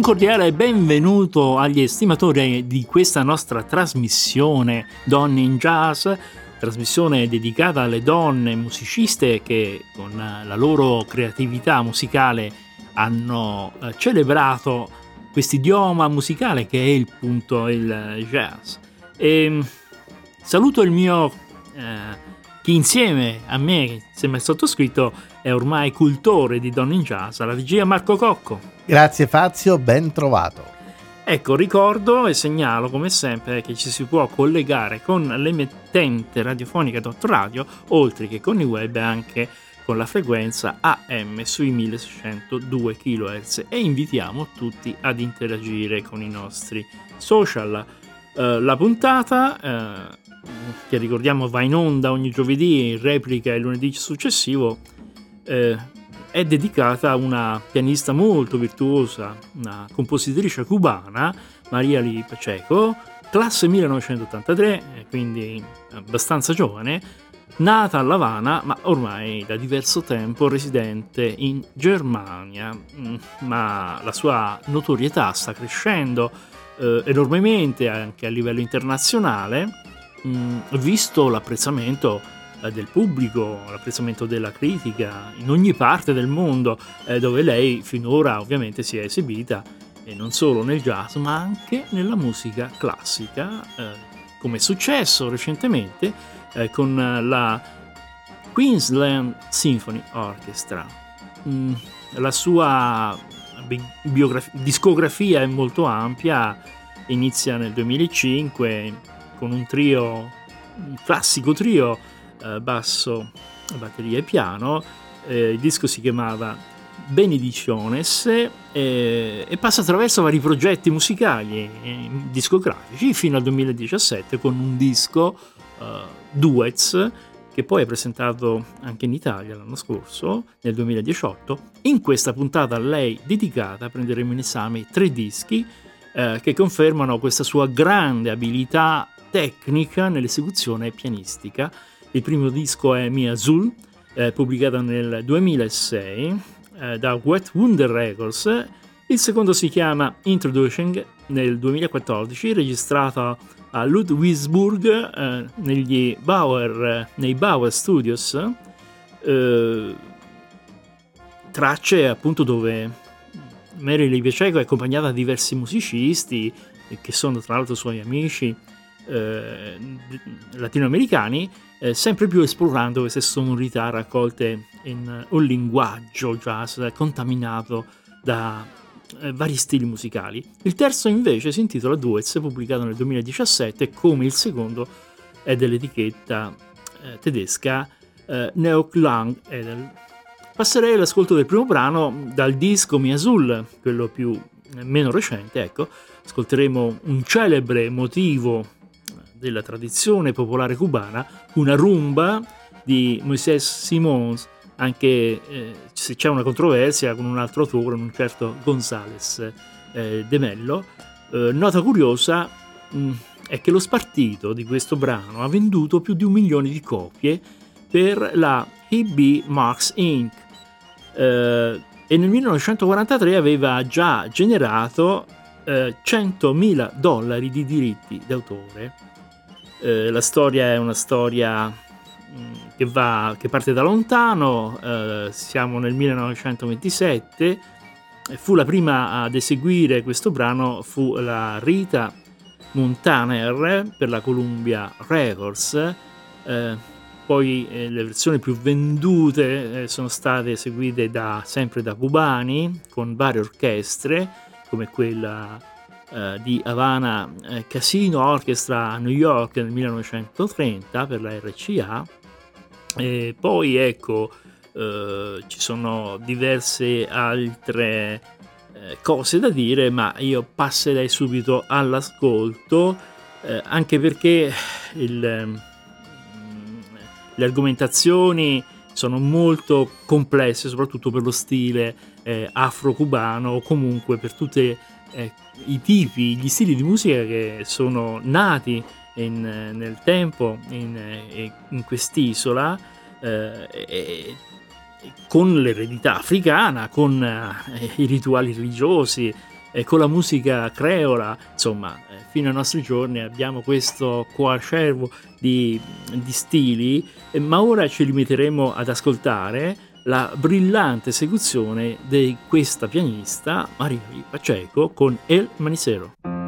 Un cordiale benvenuto agli estimatori di questa nostra trasmissione Donne in Jazz, trasmissione dedicata alle donne musiciste che con la loro creatività musicale hanno eh, celebrato quest'idioma musicale che è il punto il jazz. E ehm, saluto il mio eh, chi insieme a me, insieme al sottoscritto, è ormai cultore di Donne in Jazz, la regia Marco Cocco. Grazie Fazio, ben trovato. Ecco, ricordo e segnalo come sempre che ci si può collegare con l'emittente radiofonica Radio, oltre che con il web anche con la frequenza AM sui 1602 kHz e invitiamo tutti ad interagire con i nostri social. Uh, la puntata uh, che ricordiamo va in onda ogni giovedì, in replica il lunedì successivo, eh, è dedicata a una pianista molto virtuosa, una compositrice cubana, Maria Lee Pacheco, classe 1983, quindi abbastanza giovane, nata a Lavana, ma ormai da diverso tempo residente in Germania. Mm, ma la sua notorietà sta crescendo eh, enormemente anche a livello internazionale mh, mm, visto l'apprezzamento eh, del pubblico, l'apprezzamento della critica in ogni parte del mondo eh, dove lei finora ovviamente si è esibita e non solo nel jazz ma anche nella musica classica eh, come è successo recentemente eh, con la Queensland Symphony Orchestra. Mm, la sua biograf- discografia è molto ampia, inizia nel 2005 con un trio, un classico trio, eh, basso, batteria e piano. Eh, il disco si chiamava Benedicciones eh, e passa attraverso vari progetti musicali e discografici fino al 2017 con un disco uh, Duets che poi è presentato anche in Italia l'anno scorso, nel 2018. In questa puntata a lei dedicata prenderemo in esame tre dischi eh, che confermano questa sua grande abilità tecnica nell'esecuzione pianistica. Il primo disco è Mia Azul, eh, pubblicato nel 2006 eh, da Wet Wonder Records. Il secondo si chiama Introducing nel 2014, registrato a Ludwigsburg eh, negli Bauer, nei Bauer Studios. Eh, tracce appunto dove Mary Lee Piaceco è accompagnata da diversi musicisti che sono tra l'altro suoi amici eh, latinoamericani, eh, sempre più esplorando queste sonorità raccolte in un linguaggio jazz contaminato da eh, vari stili musicali. Il terzo invece si intitola Duets, pubblicato nel 2017, come il secondo è dell'etichetta eh, tedesca eh, Neoklang Edel. Passerei all'ascolto del primo brano dal disco Mi Azul, quello più eh, meno recente, ecco, ascolteremo un celebre motivo della tradizione popolare cubana, una rumba di Moisés Simons, anche eh, se c'è una controversia con un altro autore, un certo González eh, de Mello. Eh, nota curiosa mh, mm, è che lo spartito di questo brano ha venduto più di un milione di copie per la EB Marks Inc. Eh, e nel 1943 aveva già generato 100.000 eh, dollari di diritti d'autore eh, la storia è una storia mm, che, va, che parte da lontano, eh, siamo nel 1927, fu la prima ad eseguire questo brano, fu la Rita Montaner per la Columbia Records, eh, poi eh, le versioni più vendute eh, sono state eseguite da, sempre da cubani con varie orchestre come quella eh, di Havana eh, Casino Orchestra a New York nel 1930 per la RCA. E poi ecco, eh, ci sono diverse altre eh, cose da dire, ma io passerei subito all'ascolto, anche perché il, mm, le argomentazioni sono molto complesse, soprattutto per lo stile eh, afro-cubano o comunque per tutte eh, i tipi, gli stili di musica che sono nati in, eh, nel tempo in, eh, in quest'isola eh, e, con l'eredità africana, con eh, i rituali religiosi, eh, con la musica creola, insomma, fino ai nostri giorni abbiamo questo coacervo di, di stili, ma ora ci limiteremo ad ascoltare la brillante esecuzione di questa pianista Maria Pacheco con El Manicero.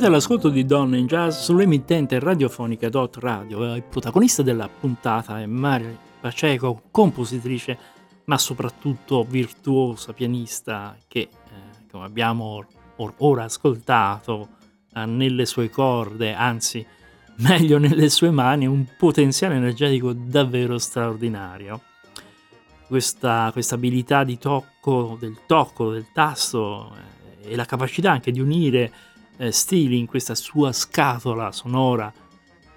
Siete all'ascolto di Donne in Jazz sull'emittente radiofonica Dot Radio. Il protagonista della puntata è Maria Paceco, compositrice, ma soprattutto virtuosa pianista che, eh, come abbiamo or- ora ascoltato, ha nelle sue corde, anzi meglio nelle sue mani, un potenziale energetico davvero straordinario. Questa, questa abilità di tocco, del tocco, del tasto eh, e la capacità anche di unire eh, stili in questa sua scatola sonora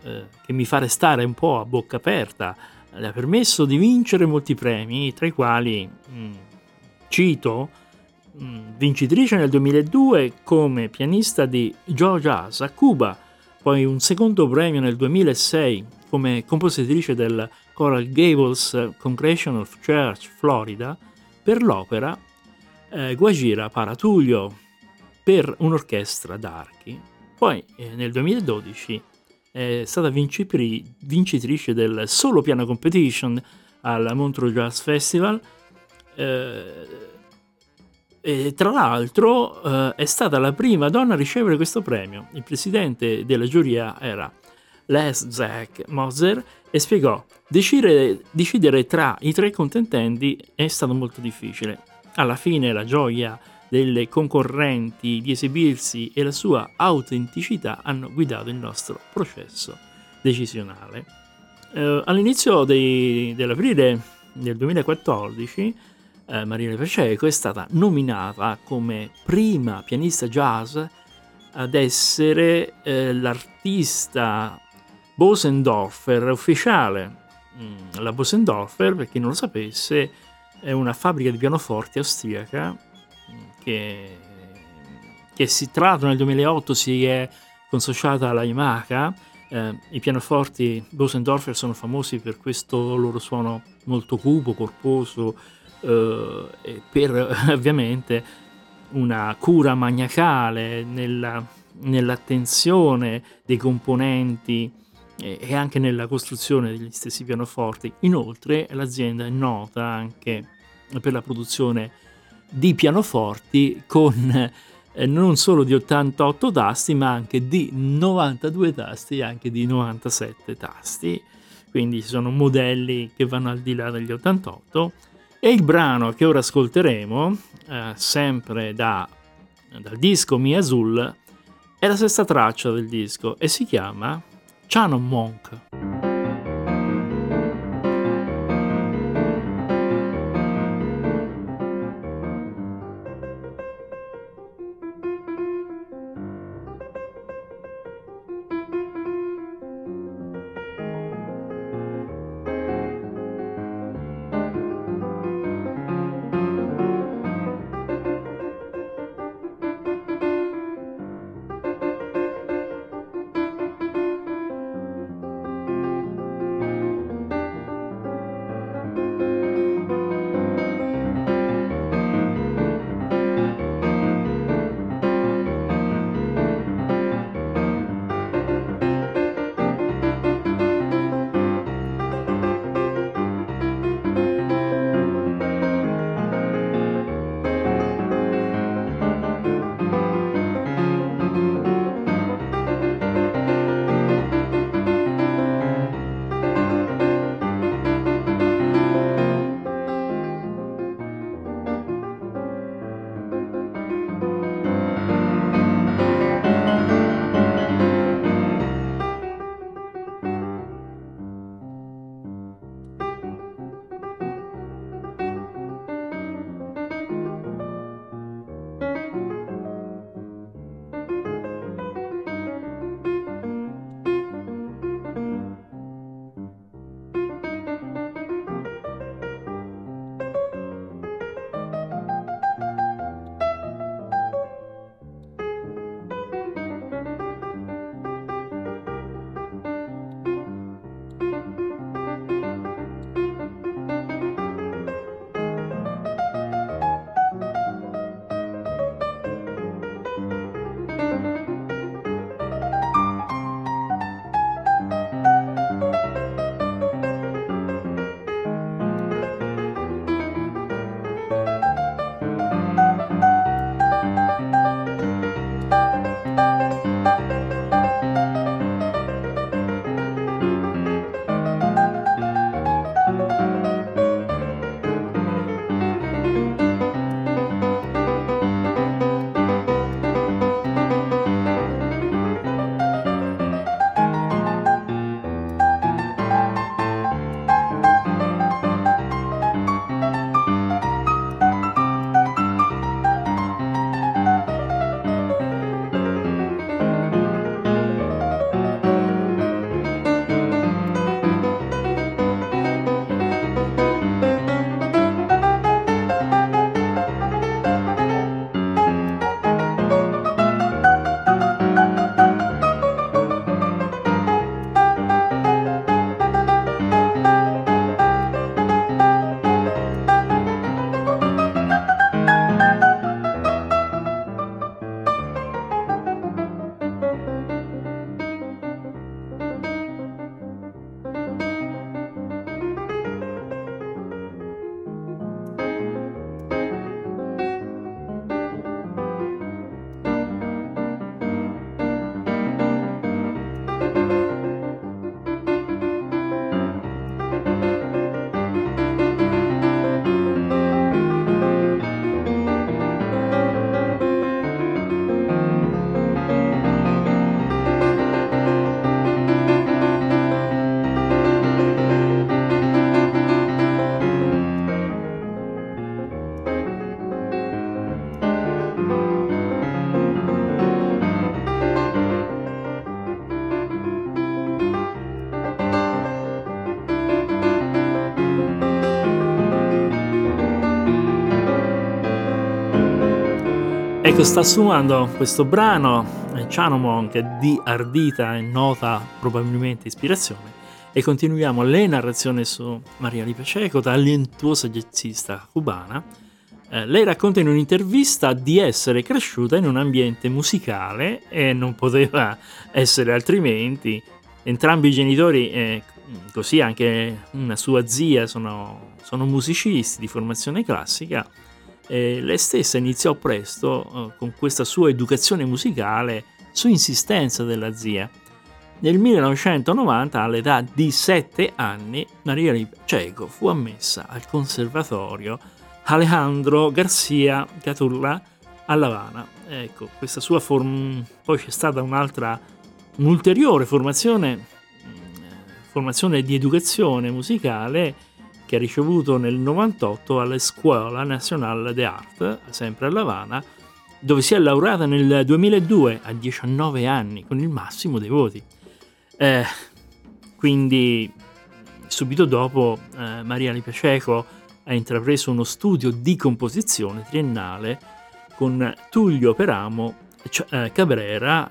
eh, che mi fa restare un po' a bocca aperta, le ha permesso di vincere molti premi, tra i quali mh, mm, cito mh, mm, vincitrice nel 2002 come pianista di Joe Jazz a Cuba, poi un secondo premio nel 2006 come compositrice del Coral Gables Congregational Church Florida per l'opera eh, Guajira Paratuglio per un'orchestra d'archi. Poi eh, nel 2012 è stata vincipri- vincitrice del Solo Piano Competition al Montreux Jazz Festival. Eh, tra l'altro eh, è stata la prima donna a ricevere questo premio. Il presidente della giuria era Les Zach Moser e spiegò: decidere, decidere tra i tre contendenti è stato molto difficile. Alla fine la gioia delle concorrenti di esibirsi e la sua autenticità hanno guidato il nostro processo decisionale. Eh, all'inizio dei, dell'aprile del 2014 eh, Marina Paceco è stata nominata come prima pianista jazz ad essere eh, l'artista Bosendorfer ufficiale. Mm, la Bosendorfer, per chi non lo sapesse, è una fabbrica di pianoforti austriaca che, che si, tra l'altro nel 2008 si è consociata alla Yamaha. Eh, I pianoforti Bosendorfer sono famosi per questo loro suono molto cupo, corposo, eh, e per ovviamente una cura maniacale nella, nell'attenzione dei componenti e anche nella costruzione degli stessi pianoforti. Inoltre l'azienda è nota anche per la produzione di pianoforti con eh, non solo di 88 tasti ma anche di 92 tasti e anche di 97 tasti. Quindi sono modelli che vanno al di là degli 88 e il brano che ora ascolteremo eh, sempre da, dal disco Mi Azul è la sesta traccia del disco e si chiama Chanon Monk Ecco, sta suonando questo brano Chano Monk di ardita e nota probabilmente ispirazione e continuiamo le narrazioni su Maria Lipe Ceco, talentuosa jazzista cubana. Eh, lei racconta in un'intervista di essere cresciuta in un ambiente musicale e non poteva essere altrimenti. Entrambi i genitori, eh, così anche una sua zia, sono, sono musicisti di formazione classica eh, lei stessa iniziò presto eh, con questa sua educazione musicale su insistenza della zia. Nel 1990, all'età di 7 anni, Maria Liceco fu ammessa al conservatorio Alejandro Garcia Caturla a La Habana. Ecco, questa sua form... poi c'è stata un'altra, un'ulteriore formazione, mm, formazione di educazione musicale che ha ricevuto nel 98 alla Scuola Nacional de Art, sempre a La Habana, dove si è laureata nel 2002 a 19 anni con il massimo dei voti. Eh, quindi subito dopo eh, Maria Lipaceco ha intrapreso uno studio di composizione triennale con Tullio Peramo eh, Cabrera,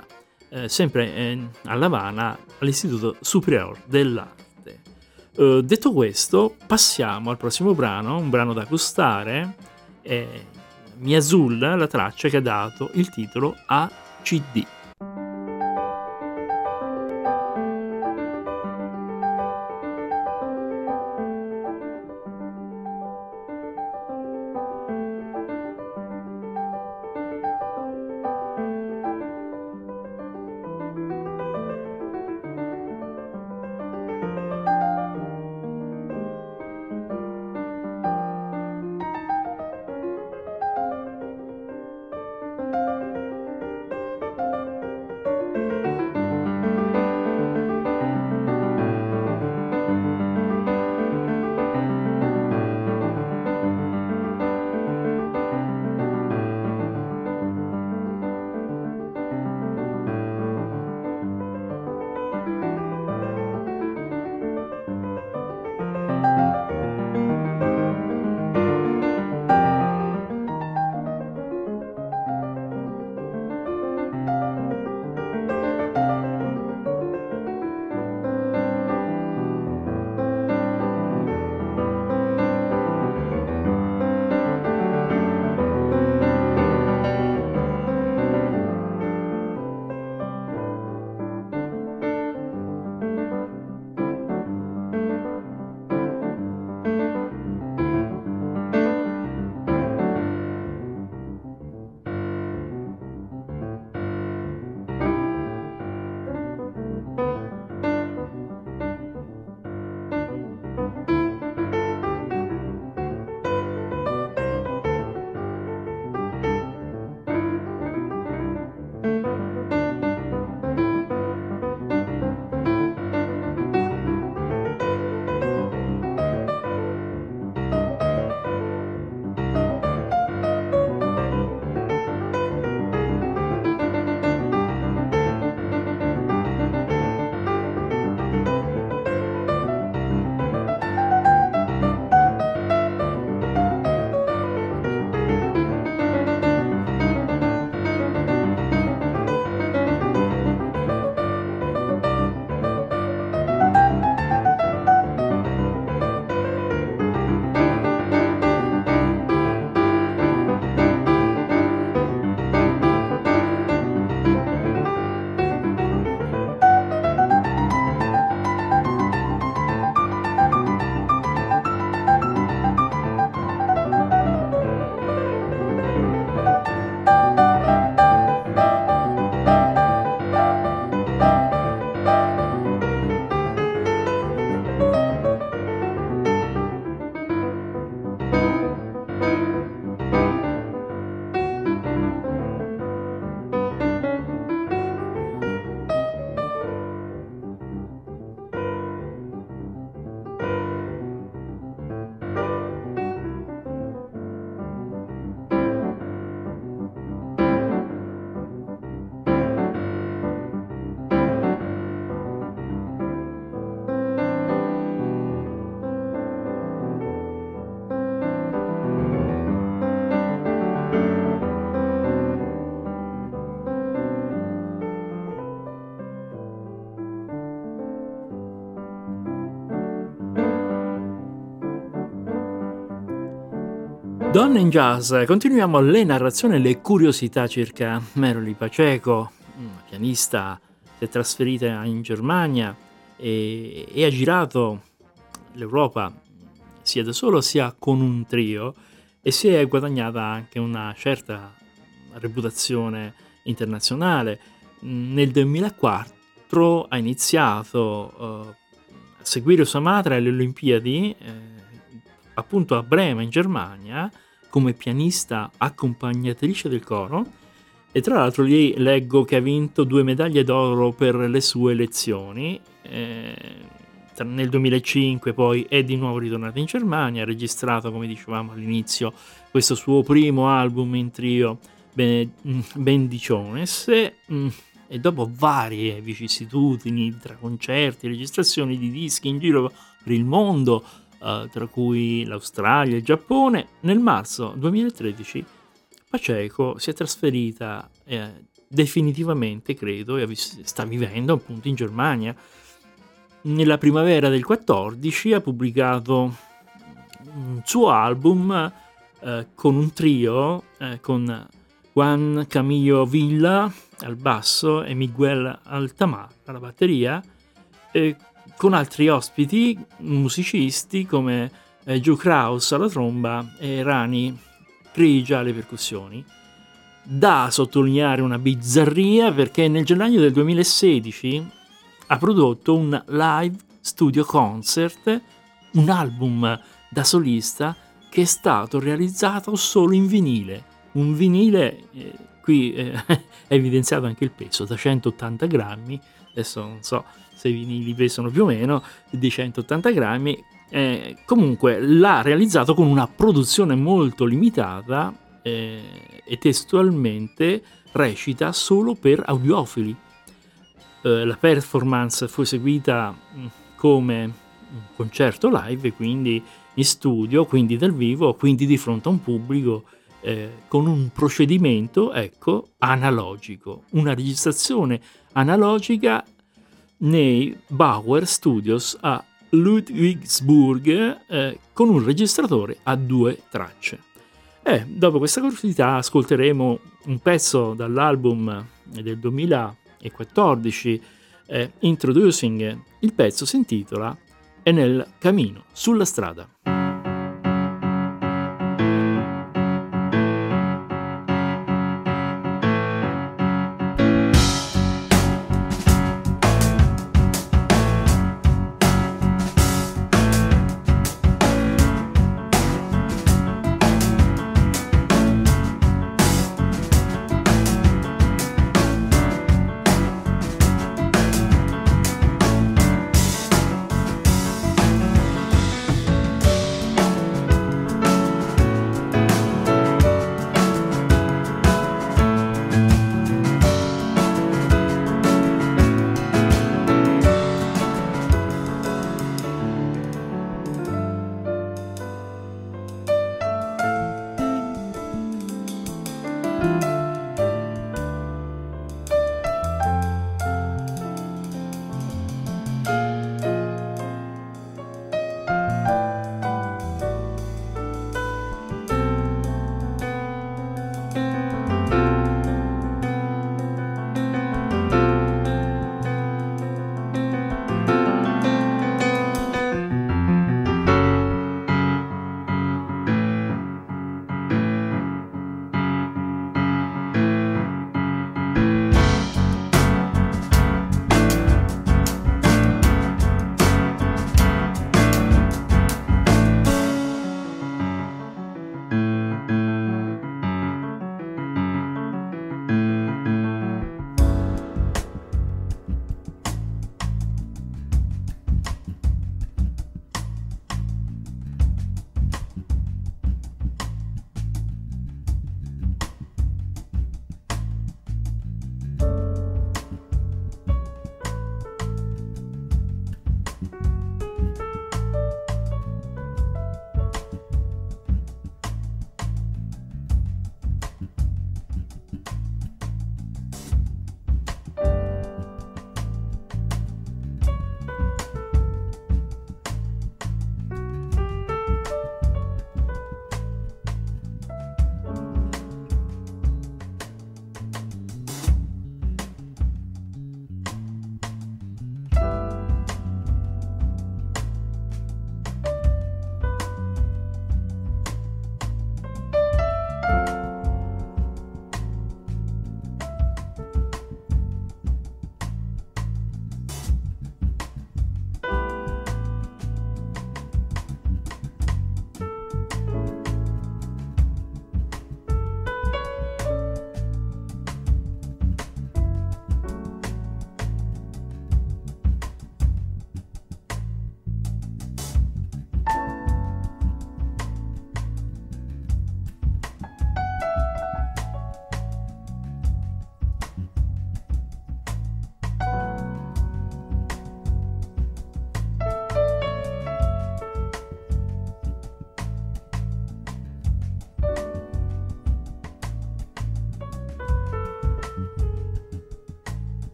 eh, sempre eh, a La Habana, all'Istituto Superior dell'Arte. Uh, detto questo, passiamo al prossimo brano, un brano da gustare, è Mi Azul, la traccia che ha dato il titolo a CD. Donne in jazz, continuiamo le narrazioni e le curiosità circa Meroli Paceco, pianista, si è trasferita in Germania e, e ha girato l'Europa sia da solo sia con un trio e si è guadagnata anche una certa reputazione internazionale. Nel 2004 ha iniziato uh, a seguire sua madre alle Olimpiadi, eh, appunto a Brema in Germania, come pianista accompagnatrice del coro e tra l'altro lì leggo che ha vinto due medaglie d'oro per le sue lezioni. Eh, nel 2005 poi è di nuovo ritornato in Germania, ha registrato, come dicevamo all'inizio, questo suo primo album in trio, Bendiciones, mm, e dopo varie vicissitudini tra concerti, registrazioni di dischi in giro per il mondo, eh, tra cui l'Australia e il Giappone, nel marzo 2013 Paceco si è trasferita eh, definitivamente, credo, e sta vivendo appunto in Germania. Nella primavera del 14 ha pubblicato un suo album eh, con un trio eh, con Juan Camillo Villa al basso e Miguel Altamar alla batteria con altri ospiti musicisti come eh, Joe Kraus alla tromba e Rani Krigia alle percussioni. Da sottolineare una bizzarria perché nel gennaio del 2016 ha prodotto un live studio concert, un album da solista che è stato realizzato solo in vinile. Un vinile, eh, qui eh, è evidenziato anche il peso, da 180 grammi, adesso non so se i vinili pesano più o meno di 180 grammi. Eh, comunque l'ha realizzato con una produzione molto limitata eh, e testualmente recita solo per audiofili. Eh, la performance fu eseguita mm, come un concerto live, quindi in studio, quindi dal vivo, quindi di fronte a un pubblico eh, con un procedimento, ecco, analogico, una registrazione analogica nei Bauer Studios a Ludwigsburg eh, con un registratore a due tracce. E dopo questa curiosità ascolteremo un pezzo dall'album del 2014 eh, Introducing. Il pezzo si intitola È nel cammino, sulla strada.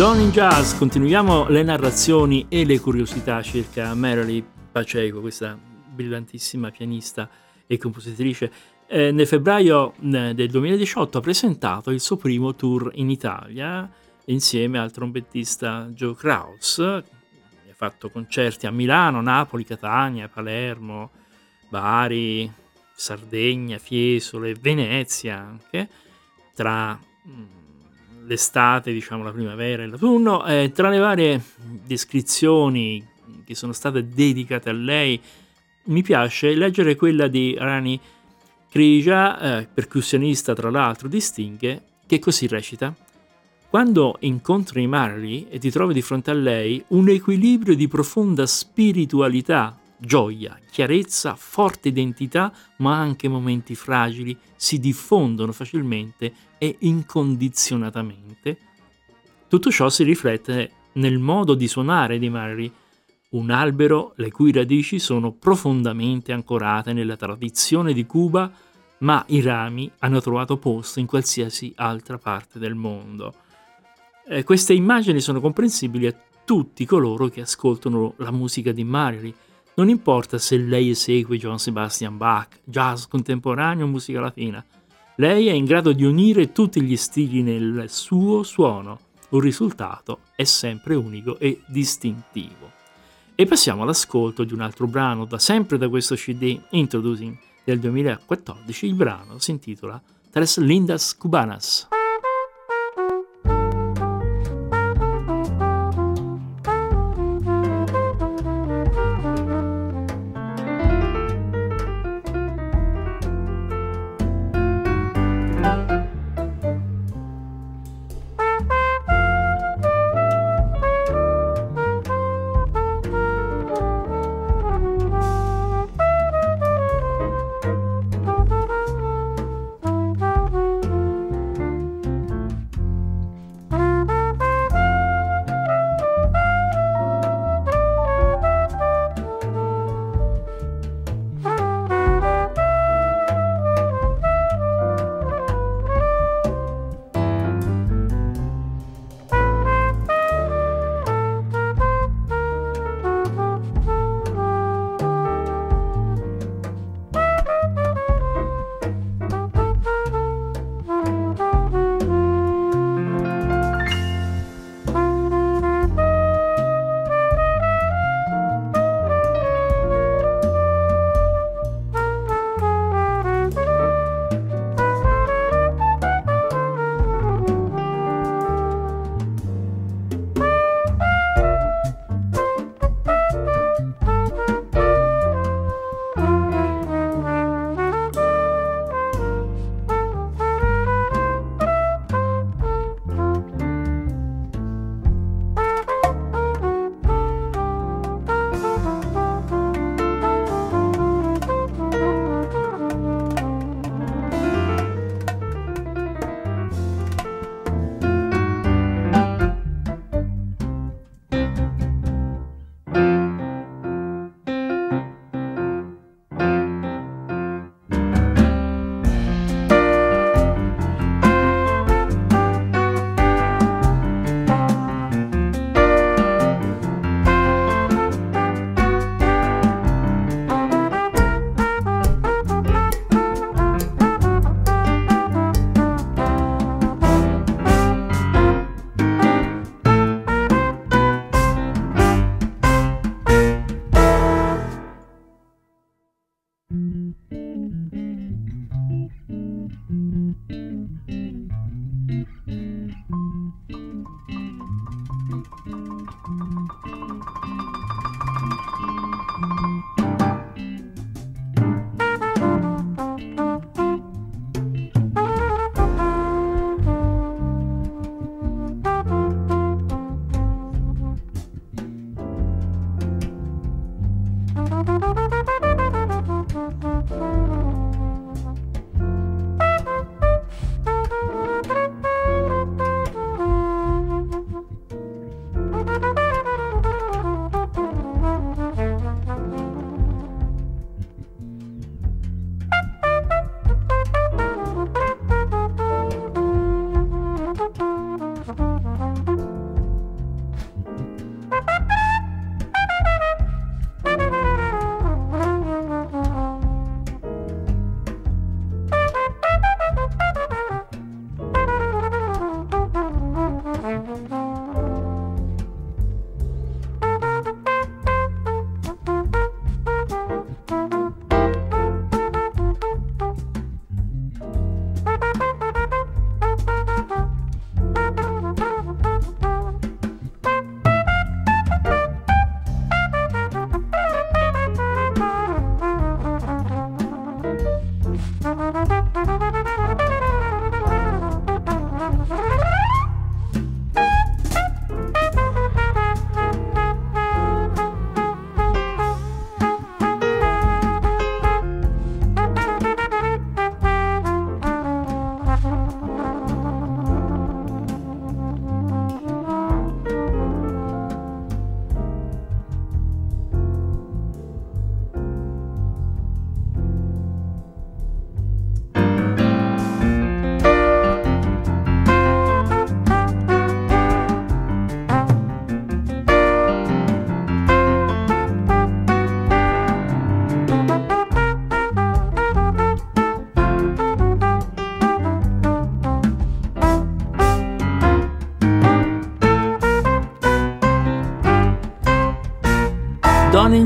Don in Jazz, continuiamo le narrazioni e le curiosità circa Marilee Pacheco, questa brillantissima pianista e compositrice. Eh, nel febbraio eh, del 2018 ha presentato il suo primo tour in Italia insieme al trombettista Joe Kraus. Ha fatto concerti a Milano, Napoli, Catania, Palermo, Bari, Sardegna, Fiesole, Venezia anche, tra mm, l'estate, diciamo la primavera e l'autunno. Eh, tra le varie descrizioni che sono state dedicate a lei, mi piace leggere quella di Rani Krija, eh, percussionista tra l'altro di Sting, che così recita. Quando incontri Marley e ti trovi di fronte a lei, un equilibrio di profonda spiritualità, gioia, chiarezza, forte identità, ma anche momenti fragili si diffondono facilmente e incondizionatamente. Tutto ciò si riflette nel modo di suonare di Mary, un albero le cui radici sono profondamente ancorate nella tradizione di Cuba, ma i rami hanno trovato posto in qualsiasi altra parte del mondo. Eh, queste immagini sono comprensibili a tutti coloro che ascoltano la musica di Marilyn, non importa se lei esegue John Sebastian Bach, jazz contemporaneo o musica latina, lei è in grado di unire tutti gli stili nel suo suono. Un risultato è sempre unico e distintivo. E passiamo all'ascolto di un altro brano, da sempre da questo CD Introducing del 2014. Il brano si intitola Tres Lindas Cubanas.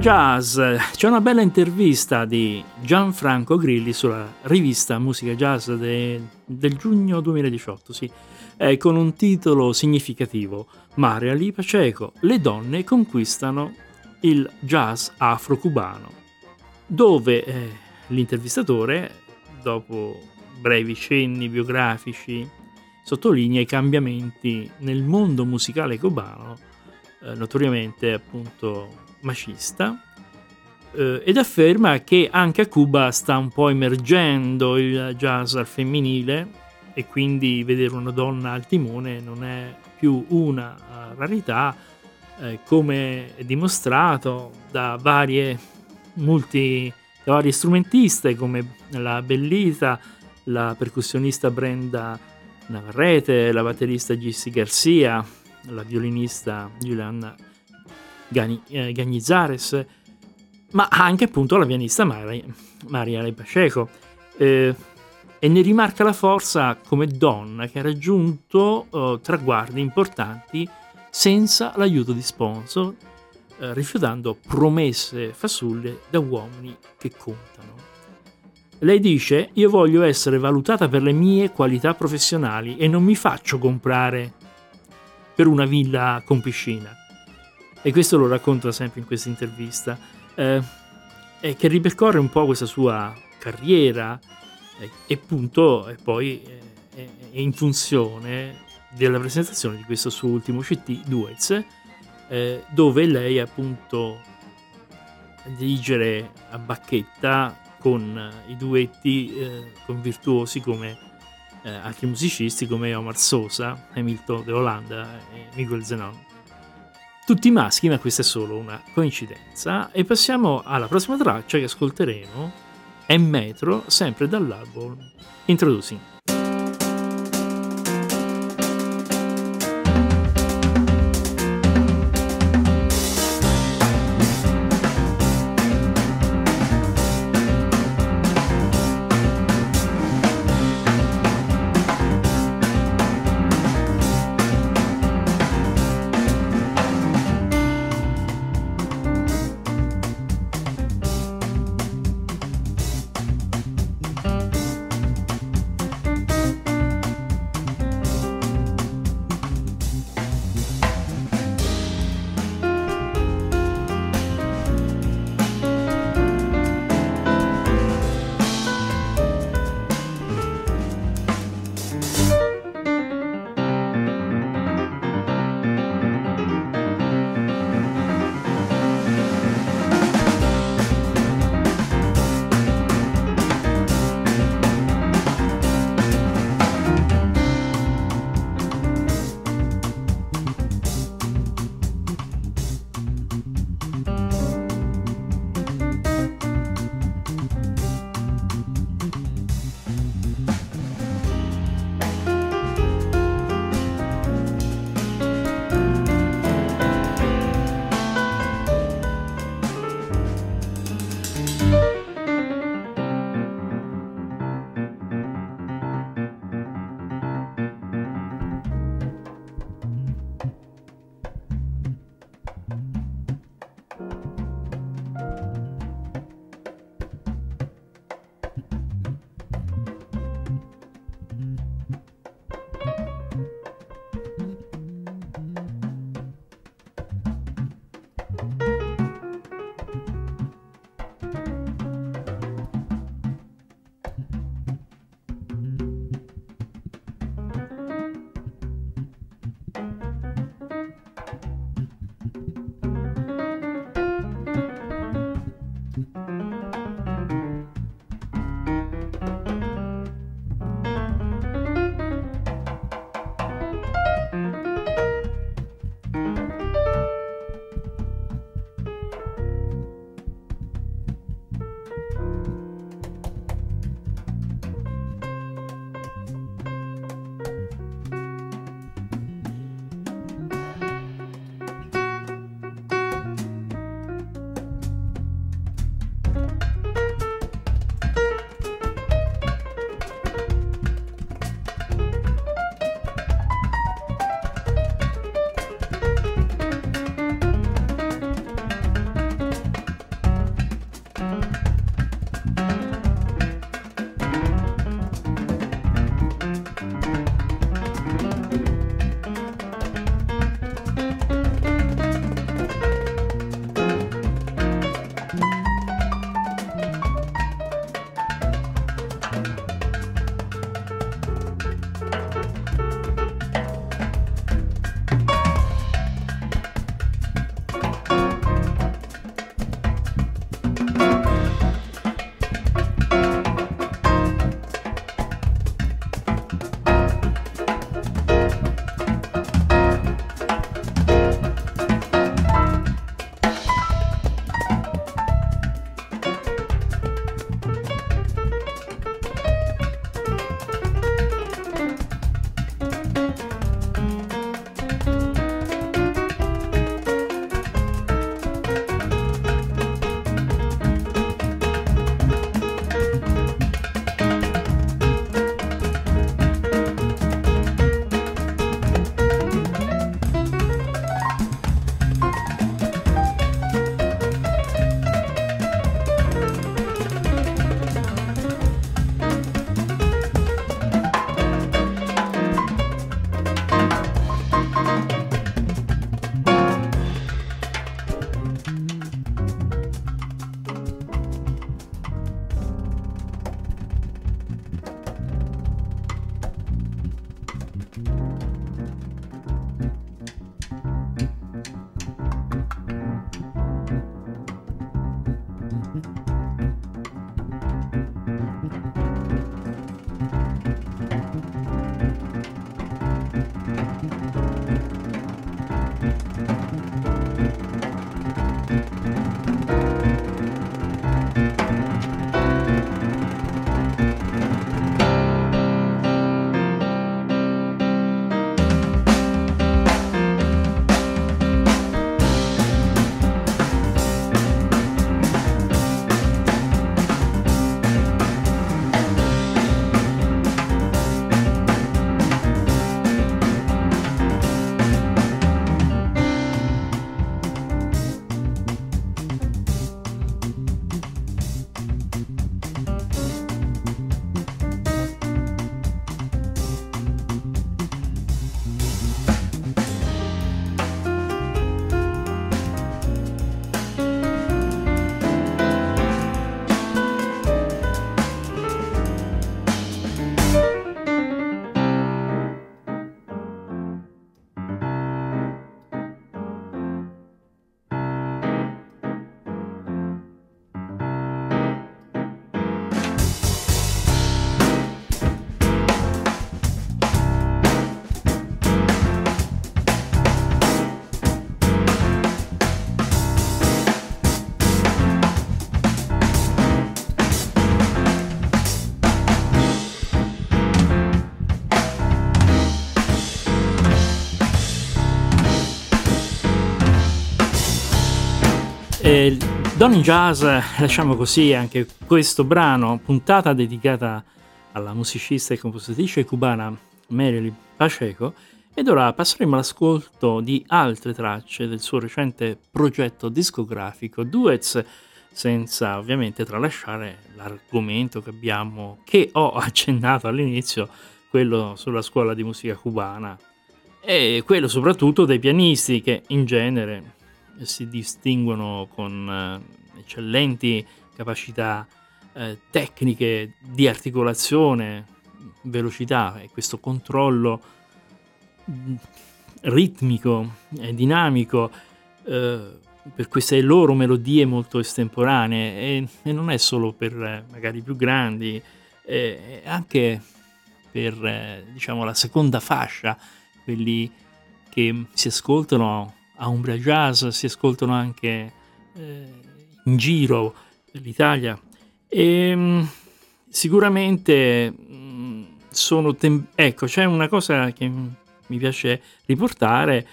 Jazz, c'è una bella intervista di Gianfranco Grilli sulla rivista Musica Jazz de, del giugno 2018, sì, eh, con un titolo significativo, Maria Li Paceco, le donne conquistano il jazz afro-cubano, dove eh, l'intervistatore, dopo brevi cenni biografici, sottolinea i cambiamenti nel mondo musicale cubano, eh, notoriamente appunto macista eh, ed afferma che anche a Cuba sta un po' emergendo il jazz al femminile e quindi vedere una donna al timone non è più una eh, rarità eh, come dimostrato da varie multi da varie strumentiste come la Bellita, la percussionista Brenda Navarrete, la batterista Gissi Garcia, la violinista Giuliana Gani, eh, Gagnizares, ma anche appunto la pianista Maria, Maria Le Pacheco. Eh, e ne rimarca la forza come donna che ha raggiunto eh, traguardi importanti senza l'aiuto di sponsor, eh, rifiutando promesse fasulle da uomini che contano. Lei dice: Io voglio essere valutata per le mie qualità professionali e non mi faccio comprare per una villa con piscina e questo lo racconta sempre in questa intervista, eh, che ripercorre un po' questa sua carriera eh, e appunto e poi eh, è in funzione della presentazione di questo suo ultimo CT, Duets, eh, dove lei appunto dirigere a bacchetta con i duetti eh, con virtuosi come eh, altri musicisti come Omar Sosa, Hamilton de Olanda e Miguel Zenon tutti maschi, ma questa è solo una coincidenza. E passiamo alla prossima traccia che ascolteremo, è Metro, sempre dall'album Introducing. E Donny Jazz, lasciamo così anche questo brano, puntata dedicata alla musicista e compositrice cubana Marilyn Pacheco. Ed ora passeremo all'ascolto di altre tracce del suo recente progetto discografico Duets senza ovviamente tralasciare l'argomento che abbiamo che ho accennato all'inizio, quello sulla scuola di musica cubana e quello soprattutto dei pianisti che in genere si distinguono con eh, eccellenti capacità eh, tecniche di articolazione, velocità e questo controllo mm, ritmico e dinamico eh, per queste loro melodie molto estemporanee. E, e non è solo per eh, magari i più grandi, è anche per eh, diciamo la seconda fascia, quelli che si ascoltano a Umbria Jazz, si ascoltano anche eh, in giro l'Italia. E mh, sicuramente mh, sono tem- ecco c'è una cosa che mi piace riportare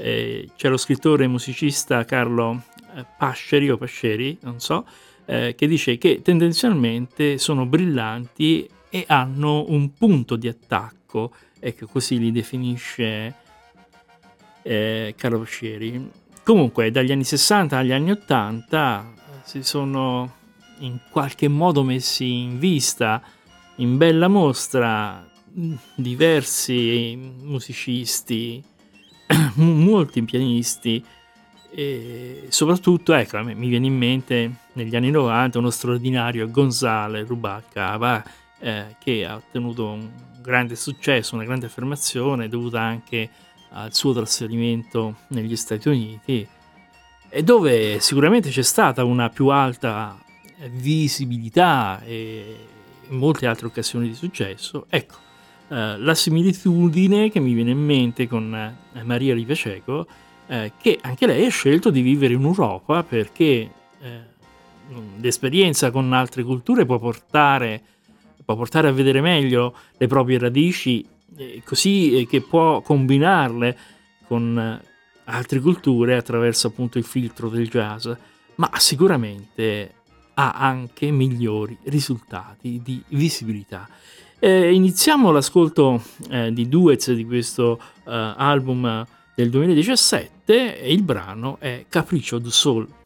eh, c'è lo scrittore e musicista Carlo eh, Pasceri o Pasceri, non so, eh, che dice che tendenzialmente sono brillanti e hanno un punto di attacco, ecco così li definisce eh, Carlo Pasceri. Comunque dagli anni 60 agli anni 80 eh, si sono in qualche modo messi in vista, in bella mostra, diversi musicisti, molti pianisti e soprattutto, ecco, mi viene in mente negli anni 90 uno straordinario Gonzalo Rubalcaba eh, che ha ottenuto un grande successo, una grande affermazione dovuta anche al suo trasferimento negli Stati Uniti e dove sicuramente c'è stata una più alta visibilità e molte altre occasioni di successo. Ecco, eh, la similitudine che mi viene in mente con eh, Maria Rivececo, eh, che anche lei ha scelto di vivere in Europa perché eh, l'esperienza con altre culture può portare, può portare, a vedere meglio le proprie radici, così che può combinarle con altre culture attraverso appunto il filtro del jazz, ma sicuramente ha anche migliori risultati di visibilità. Eh, iniziamo l'ascolto eh, di duets di questo eh, album del 2017 e il brano è Capriccio du Sol.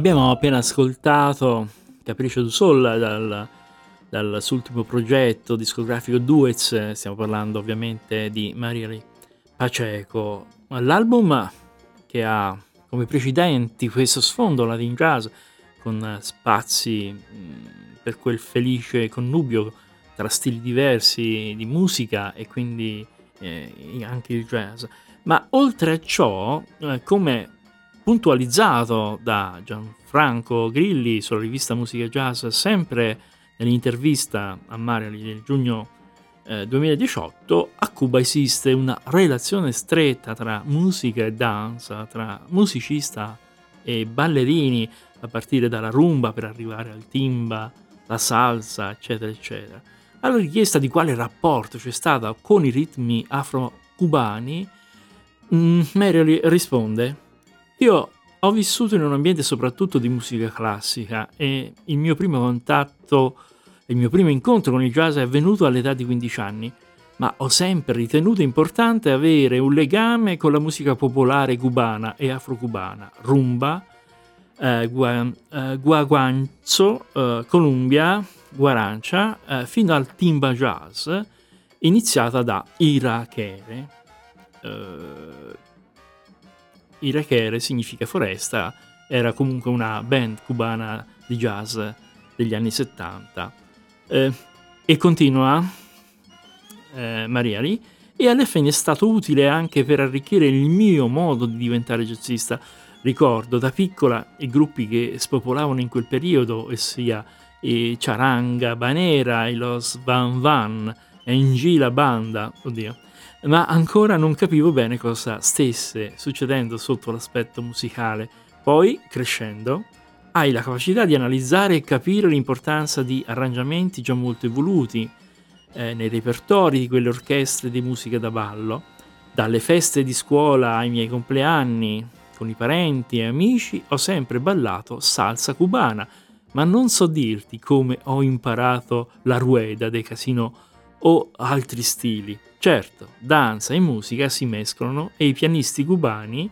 Abbiamo appena ascoltato Capriccio du Sol dal, dal suo ultimo progetto discografico Duets, stiamo parlando ovviamente di Maria Paceco. L'album che ha come precedenti questo sfondo latin jazz con spazi per quel felice connubio tra stili diversi di musica e quindi eh, anche il jazz. Ma oltre a ciò, eh, come puntualizzato da Gianfranco Grilli sulla rivista Musica Jazz, sempre nell'intervista a Mariali del giugno eh, 2018, a Cuba esiste una relazione stretta tra musica e danza, tra musicista e ballerini, a partire dalla rumba per arrivare al timba, la salsa, eccetera, eccetera. Alla richiesta di quale rapporto c'è stato con i ritmi afro-cubani, mm, Mariali risponde io ho vissuto in un ambiente soprattutto di musica classica e il mio primo contatto, il mio primo incontro con il jazz è avvenuto all'età di 15 anni, ma ho sempre ritenuto importante avere un legame con la musica popolare cubana e afrocubana, rumba, eh, gua, eh, guaguanzo, eh, columbia, guarancia, eh, fino al timba jazz, iniziata da Ira Kere. Irakere significa foresta, era comunque una band cubana di jazz degli anni 70. Eh, e continua eh, Mariali, e alla fine è stato utile anche per arricchire il mio modo di diventare jazzista. Ricordo da piccola i gruppi che spopolavano in quel periodo, ossia i Charanga, Banera, i Los Van Van, Engi la Banda, oddio, ma ancora non capivo bene cosa stesse succedendo sotto l'aspetto musicale. Poi, crescendo, hai la capacità di analizzare e capire l'importanza di arrangiamenti già molto evoluti eh, nei repertori di quelle orchestre di musica da ballo. Dalle feste di scuola ai miei compleanni, con i parenti e amici, ho sempre ballato salsa cubana, ma non so dirti come ho imparato la rueda dei casino o altri stili. Certo, danza e musica si mescolano e i pianisti cubani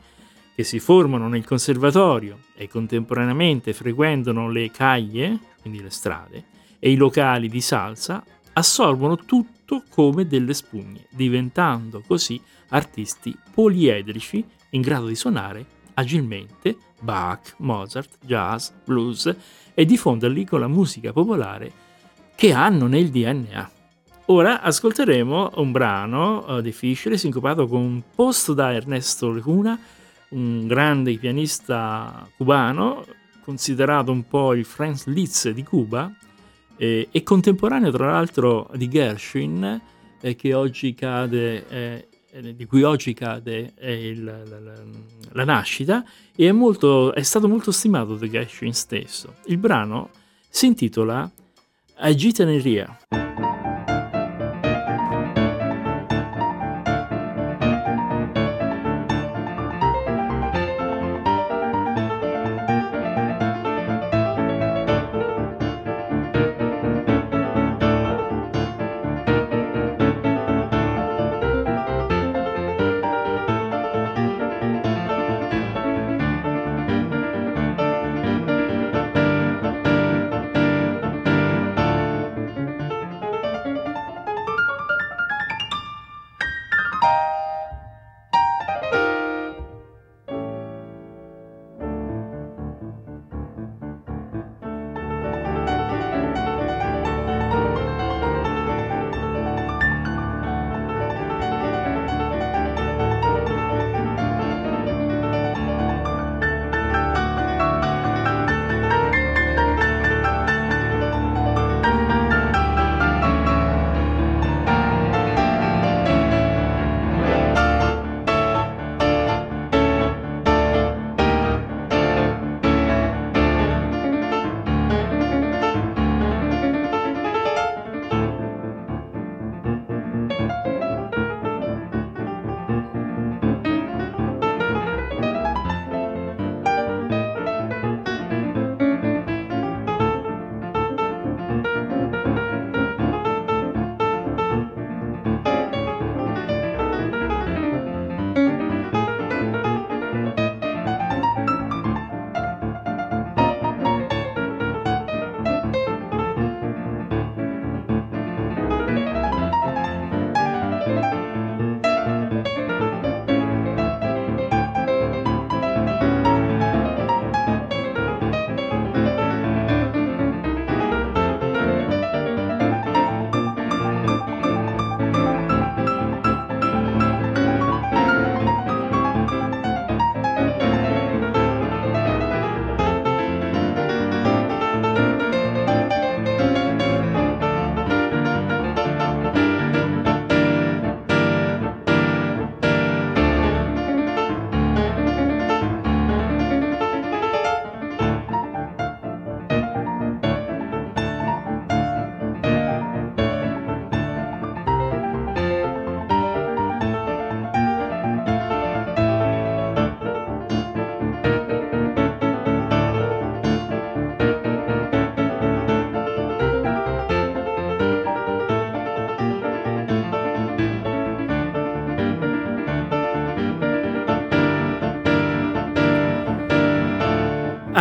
che si formano nel conservatorio e contemporaneamente frequentano le caglie, quindi le strade, e i locali di salsa, assorbono tutto come delle spugne, diventando così artisti poliedrici in grado di suonare agilmente Bach, Mozart, jazz, blues e diffonderli con la musica popolare che hanno nel DNA. Ora ascolteremo un brano uh, difficile, sincopato composto da Ernesto Luna, un grande pianista cubano, considerato un po' il Franz Liszt di Cuba, eh, e contemporaneo tra l'altro di Gershwin, eh, cade, eh, di cui oggi cade il, la, la, la, nascita, e è, molto, è stato molto stimato da Gershwin stesso. Il brano si intitola Agitaneria.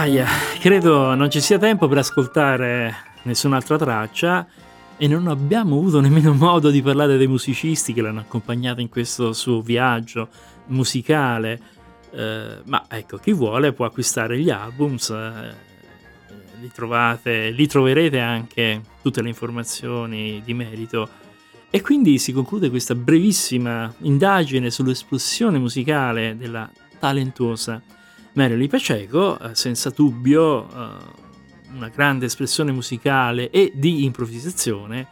Ahia, credo non ci sia tempo per ascoltare nessun'altra traccia e non abbiamo avuto nemmeno modo di parlare dei musicisti che l'hanno accompagnata in questo suo viaggio musicale. Eh, ma ecco, chi vuole può acquistare gli albums, eh, li trovate, li troverete anche tutte le informazioni di merito. E quindi si conclude questa brevissima indagine sull'esplosione musicale della talentuosa Marilyn Paceco, eh, senza dubbio eh, una grande espressione musicale e di improvvisazione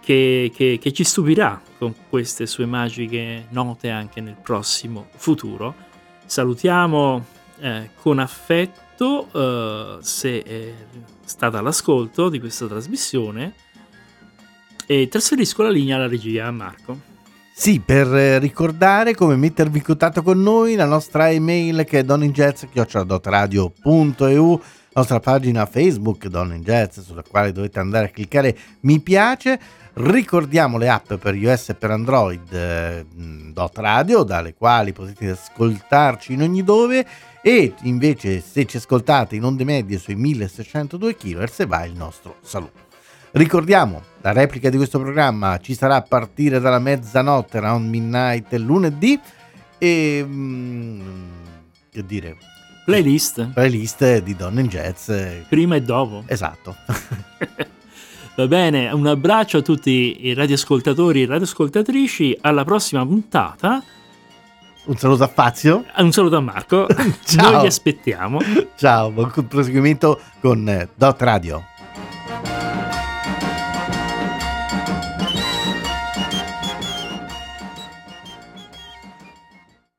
che, che, che, ci stupirà con queste sue magiche note anche nel prossimo futuro. Salutiamo eh, con affetto eh, se è stata all'ascolto di questa trasmissione e trasferisco la linea alla regia a Marco. Sì, per eh, ricordare come mettervi in contatto con noi, la nostra email che è donninjazz.eu, nostra pagina Facebook Don sulla quale dovete andare a cliccare mi piace. Ricordiamo le app per iOS e per Android eh, Dot Radio, dalle quali potete ascoltarci in ogni dove e invece se ci ascoltate in onde medie sui 1602 kHz va il nostro saluto. Ricordiamo, la replica di questo programma ci sarà a partire dalla mezzanotte, around midnight, lunedì. E mm, che dire? Playlist. Playlist di Donne in Jazz. Prima e dopo. Esatto. Va bene, un abbraccio a tutti i radioascoltatori e radioascoltatrici. Alla prossima puntata. Un saluto a Fazio. Un saluto a Marco. Ciao. Noi vi aspettiamo. Ciao, buon proseguimento con Dot Radio.